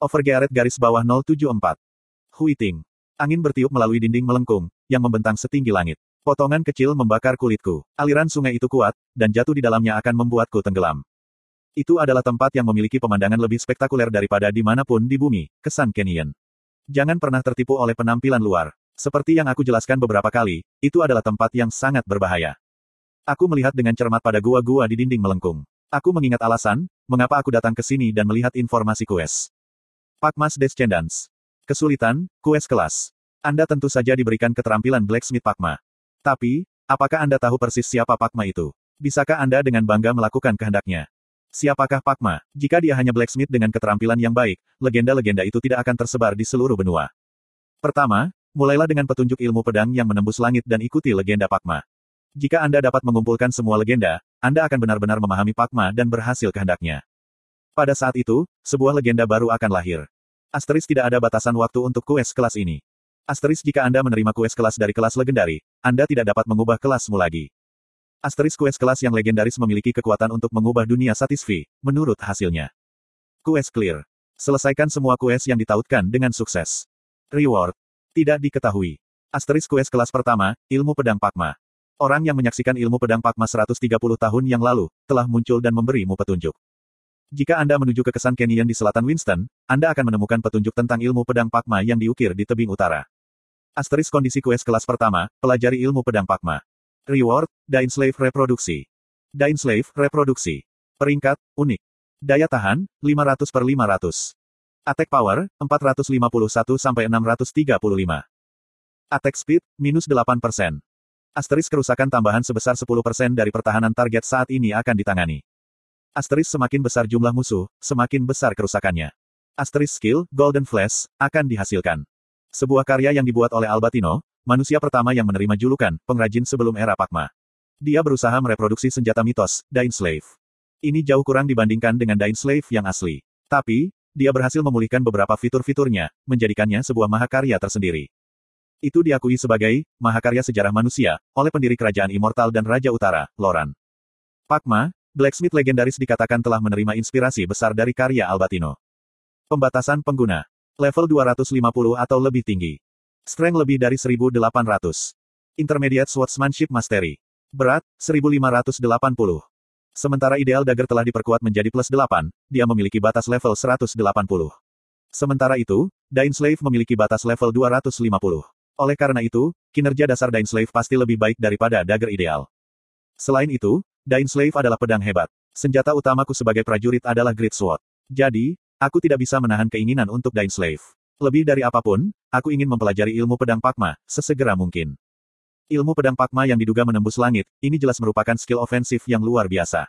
Overgearet garis bawah 074. Huiting. Angin bertiup melalui dinding melengkung, yang membentang setinggi langit. Potongan kecil membakar kulitku. Aliran sungai itu kuat, dan jatuh di dalamnya akan membuatku tenggelam. Itu adalah tempat yang memiliki pemandangan lebih spektakuler daripada di mana pun di bumi, kesan Canyon. Jangan pernah tertipu oleh penampilan luar. Seperti yang aku jelaskan beberapa kali, itu adalah tempat yang sangat berbahaya. Aku melihat dengan cermat pada gua-gua di dinding melengkung. Aku mengingat alasan, mengapa aku datang ke sini dan melihat informasi quest. Pakmas Descendants. Kesulitan, quest kelas. Anda tentu saja diberikan keterampilan Blacksmith Pakma. Tapi, apakah Anda tahu persis siapa Pakma itu? Bisakah Anda dengan bangga melakukan kehendaknya? Siapakah Pakma? Jika dia hanya blacksmith dengan keterampilan yang baik, legenda-legenda itu tidak akan tersebar di seluruh benua. Pertama, mulailah dengan petunjuk ilmu pedang yang menembus langit dan ikuti legenda Pakma. Jika Anda dapat mengumpulkan semua legenda, Anda akan benar-benar memahami Pakma dan berhasil kehendaknya. Pada saat itu, sebuah legenda baru akan lahir. Asteris tidak ada batasan waktu untuk quest kelas ini. Asteris jika Anda menerima quest kelas dari kelas legendari, Anda tidak dapat mengubah kelasmu lagi. Asteris quest kelas yang legendaris memiliki kekuatan untuk mengubah dunia satisfi, menurut hasilnya. Quest clear. Selesaikan semua quest yang ditautkan dengan sukses. Reward. Tidak diketahui. Asteris quest kelas pertama, ilmu pedang Pakma. Orang yang menyaksikan ilmu pedang Pakma 130 tahun yang lalu, telah muncul dan memberimu petunjuk. Jika Anda menuju ke kesan Canyon di selatan Winston, Anda akan menemukan petunjuk tentang ilmu pedang Pakma yang diukir di tebing utara. Asteris kondisi quest kelas pertama, pelajari ilmu pedang Pakma. Reward, Slave Reproduksi. Slave Reproduksi. Peringkat, unik. Daya tahan, 500 per 500. Attack Power, 451 sampai 635. Attack Speed, minus 8%. Asteris kerusakan tambahan sebesar 10% dari pertahanan target saat ini akan ditangani. Asteris semakin besar jumlah musuh, semakin besar kerusakannya. Asteris skill, Golden Flash, akan dihasilkan. Sebuah karya yang dibuat oleh Albatino, manusia pertama yang menerima julukan, pengrajin sebelum era Pakma. Dia berusaha mereproduksi senjata mitos, Dain Slave. Ini jauh kurang dibandingkan dengan Dain Slave yang asli. Tapi, dia berhasil memulihkan beberapa fitur-fiturnya, menjadikannya sebuah mahakarya tersendiri. Itu diakui sebagai mahakarya sejarah manusia oleh pendiri kerajaan immortal dan Raja Utara, Loran. Pakma, blacksmith legendaris dikatakan telah menerima inspirasi besar dari karya Albatino. Pembatasan pengguna. Level 250 atau lebih tinggi. Strength lebih dari 1800. Intermediate Swordsmanship Mastery. Berat, 1580. Sementara ideal dagger telah diperkuat menjadi plus 8, dia memiliki batas level 180. Sementara itu, Dain Slave memiliki batas level 250. Oleh karena itu, kinerja dasar Slave pasti lebih baik daripada dagger ideal. Selain itu, Slave adalah pedang hebat. Senjata utamaku sebagai prajurit adalah Great Sword. Jadi, aku tidak bisa menahan keinginan untuk Slave. Lebih dari apa pun, aku ingin mempelajari ilmu pedang Pakma, sesegera mungkin. Ilmu pedang Pakma yang diduga menembus langit, ini jelas merupakan skill ofensif yang luar biasa.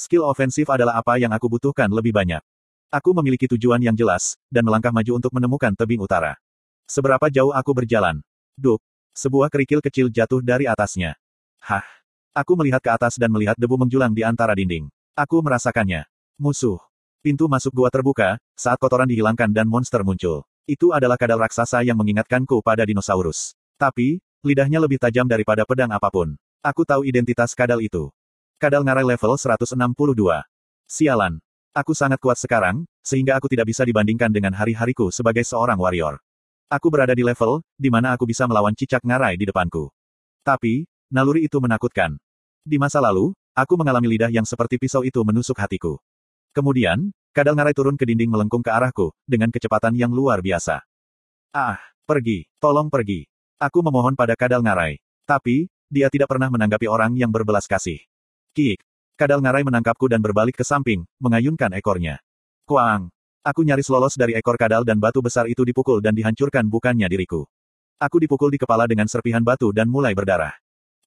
Skill ofensif adalah apa yang aku butuhkan lebih banyak. Aku memiliki tujuan yang jelas, dan melangkah maju untuk menemukan tebing utara. Seberapa jauh aku berjalan? Duk. Sebuah kerikil kecil jatuh dari atasnya. Hah. Aku melihat ke atas dan melihat debu menjulang di antara dinding. Aku merasakannya. Musuh. Pintu masuk gua terbuka, saat kotoran dihilangkan dan monster muncul. Itu adalah kadal raksasa yang mengingatkanku pada dinosaurus. Tapi, lidahnya lebih tajam daripada pedang apa pun. Aku tahu identitas kadal itu. Kadal ngarai level 162. Sialan. Aku sangat kuat sekarang, sehingga aku tidak bisa dibandingkan dengan hari-hariku sebagai seorang warrior. Aku berada di level, di mana aku bisa melawan cicak ngarai di depanku. Tapi, naluri itu menakutkan. Di masa lalu, aku mengalami lidah yang seperti pisau itu menusuk hatiku. Kemudian, kadal ngarai turun ke dinding melengkung ke arahku, dengan kecepatan yang luar biasa. Ah, pergi, tolong pergi. Aku memohon pada kadal ngarai. Tapi, dia tidak pernah menanggapi orang yang berbelas kasih. Kik. Kadal ngarai menangkapku dan berbalik ke samping, mengayunkan ekornya. Kuang. Aku nyaris lolos dari ekor kadal dan batu besar itu dipukul dan dihancurkan bukannya diriku. Aku dipukul di kepala dengan serpihan batu dan mulai berdarah.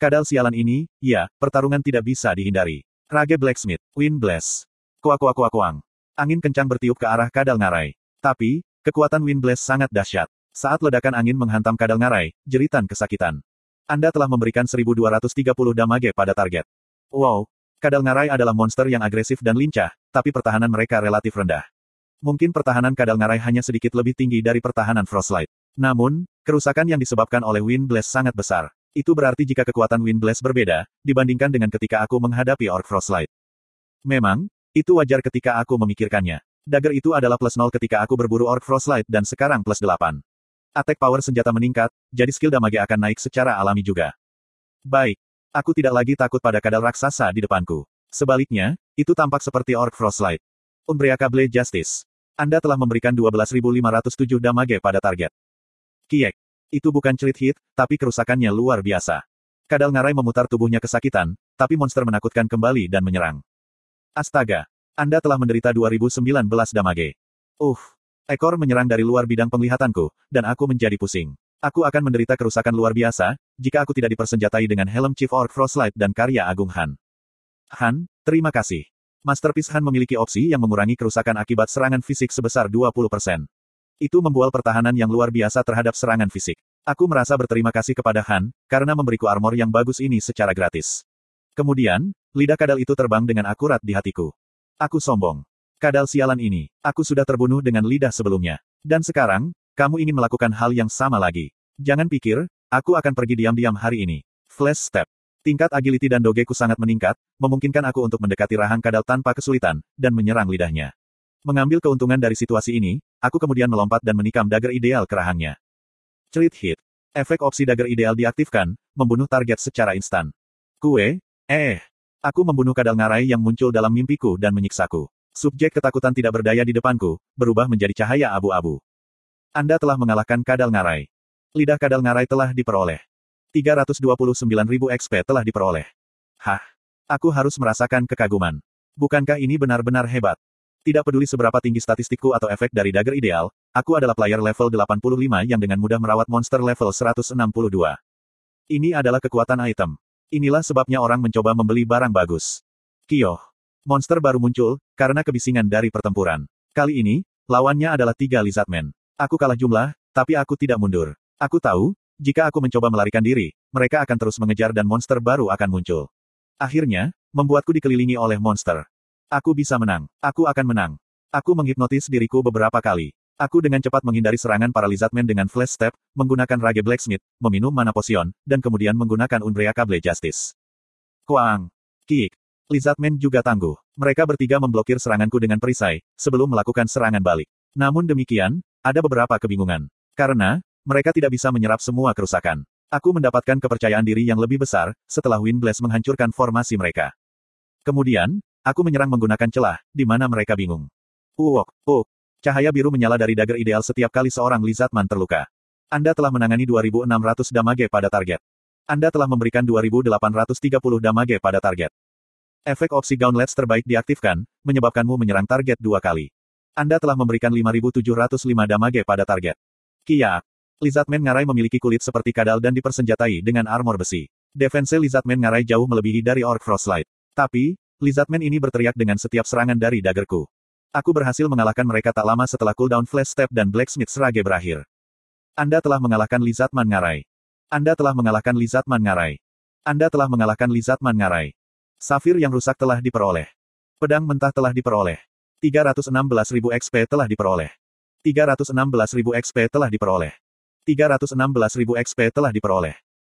Kadal sialan ini, ya, pertarungan tidak bisa dihindari. Rage Blacksmith, Wind Blast. Kuak kuak kuak kuang. Angin kencang bertiup ke arah kadal ngarai. Tapi, kekuatan Wind Blast sangat dahsyat. Saat ledakan angin menghantam kadal ngarai, jeritan kesakitan. Anda telah memberikan 1230 damage pada target. Wow, kadal ngarai adalah monster yang agresif dan lincah, tapi pertahanan mereka relatif rendah. Mungkin pertahanan kadal ngarai hanya sedikit lebih tinggi dari pertahanan Frostlight. Namun, kerusakan yang disebabkan oleh Wind Blast sangat besar. Itu berarti jika kekuatan Wind Blast berbeda, dibandingkan dengan ketika aku menghadapi Orc Frostlight. Memang, itu wajar ketika aku memikirkannya. Dagger itu adalah plus 0 ketika aku berburu Orc Frostlight dan sekarang plus 8. Attack power senjata meningkat, jadi skill damage akan naik secara alami juga. Baik. Aku tidak lagi takut pada kadal raksasa di depanku. Sebaliknya, itu tampak seperti Orc Frostlight. Umbriaka Blade Justice. Anda telah memberikan 12.507 damage pada target. Kiek. Itu bukan cerit hit, tapi kerusakannya luar biasa. Kadal ngarai memutar tubuhnya kesakitan, tapi monster menakutkan kembali dan menyerang. Astaga. Anda telah menderita 2019 damage. Uh. Ekor menyerang dari luar bidang penglihatanku, dan aku menjadi pusing. Aku akan menderita kerusakan luar biasa, jika aku tidak dipersenjatai dengan helm Chief Orc Frostlight dan karya Agung Han. Han, terima kasih. Masterpiece Han memiliki opsi yang mengurangi kerusakan akibat serangan fisik sebesar 20%. Itu membual pertahanan yang luar biasa terhadap serangan fisik. Aku merasa berterima kasih kepada Han, karena memberiku armor yang bagus ini secara gratis. Kemudian, lidah kadal itu terbang dengan akurat di hatiku. Aku sombong. Kadal sialan ini, aku sudah terbunuh dengan lidah sebelumnya. Dan sekarang, kamu ingin melakukan hal yang sama lagi. Jangan pikir, aku akan pergi diam-diam hari ini. Flash step. Tingkat agility dan dogeku sangat meningkat, memungkinkan aku untuk mendekati rahang kadal tanpa kesulitan, dan menyerang lidahnya. Mengambil keuntungan dari situasi ini, aku kemudian melompat dan menikam dagger ideal ke rahangnya. Cerit hit. Efek opsi dagger ideal diaktifkan, membunuh target secara instan. Kue, eh, aku membunuh kadal ngarai yang muncul dalam mimpiku dan menyiksaku. Subjek ketakutan tidak berdaya di depanku, berubah menjadi cahaya abu-abu. Anda telah mengalahkan kadal ngarai. Lidah kadal ngarai telah diperoleh. 329.000 XP telah diperoleh. Hah? Aku harus merasakan kekaguman. Bukankah ini benar-benar hebat? Tidak peduli seberapa tinggi statistikku atau efek dari dagger ideal, aku adalah player level 85 yang dengan mudah merawat monster level 162. Ini adalah kekuatan item. Inilah sebabnya orang mencoba membeli barang bagus. Kyo. Monster baru muncul, karena kebisingan dari pertempuran. Kali ini, lawannya adalah tiga lizardmen. Aku kalah jumlah, tapi aku tidak mundur. Aku tahu, jika aku mencoba melarikan diri, mereka akan terus mengejar dan monster baru akan muncul. Akhirnya, membuatku dikelilingi oleh monster. Aku bisa menang. Aku akan menang. Aku menghipnotis diriku beberapa kali. Aku dengan cepat menghindari serangan para lizardmen dengan flash step, menggunakan Rage Blacksmith, meminum mana potion, dan kemudian menggunakan Umbrea Kable Justice. Kuang. Kick. Lizardmen juga tangguh. Mereka bertiga memblokir seranganku dengan perisai, sebelum melakukan serangan balik. Namun demikian, ada beberapa kebingungan. Karena, mereka tidak bisa menyerap semua kerusakan. Aku mendapatkan kepercayaan diri yang lebih besar, setelah Wind Blast menghancurkan formasi mereka. Kemudian, Aku menyerang menggunakan celah, di mana mereka bingung. Uwok, oh. Cahaya biru menyala dari dagger ideal setiap kali seorang Lizardman terluka. Anda telah menangani 2600 damage pada target. Anda telah memberikan 2830 damage pada target. Efek opsi Gauntlet terbaik diaktifkan, menyebabkanmu menyerang target dua kali. Anda telah memberikan 5705 damage pada target. Kia. Lizardman Ngarai memiliki kulit seperti kadal dan dipersenjatai dengan armor besi. Defense Lizardman Ngarai jauh melebihi dari Orc Frostlight. Tapi, Lizardman ini berteriak dengan setiap serangan dari daggerku. Aku berhasil mengalahkan mereka tak lama setelah cooldown Flash Step dan Blacksmith Serage berakhir. Anda telah mengalahkan Lizardman Ngarai. Anda telah mengalahkan Lizardman Ngarai. Anda telah mengalahkan Lizardman Ngarai. Safir yang rusak telah diperoleh. Pedang mentah telah diperoleh. 316.000 XP telah diperoleh. 316.000 XP telah diperoleh. 316.000 XP telah diperoleh.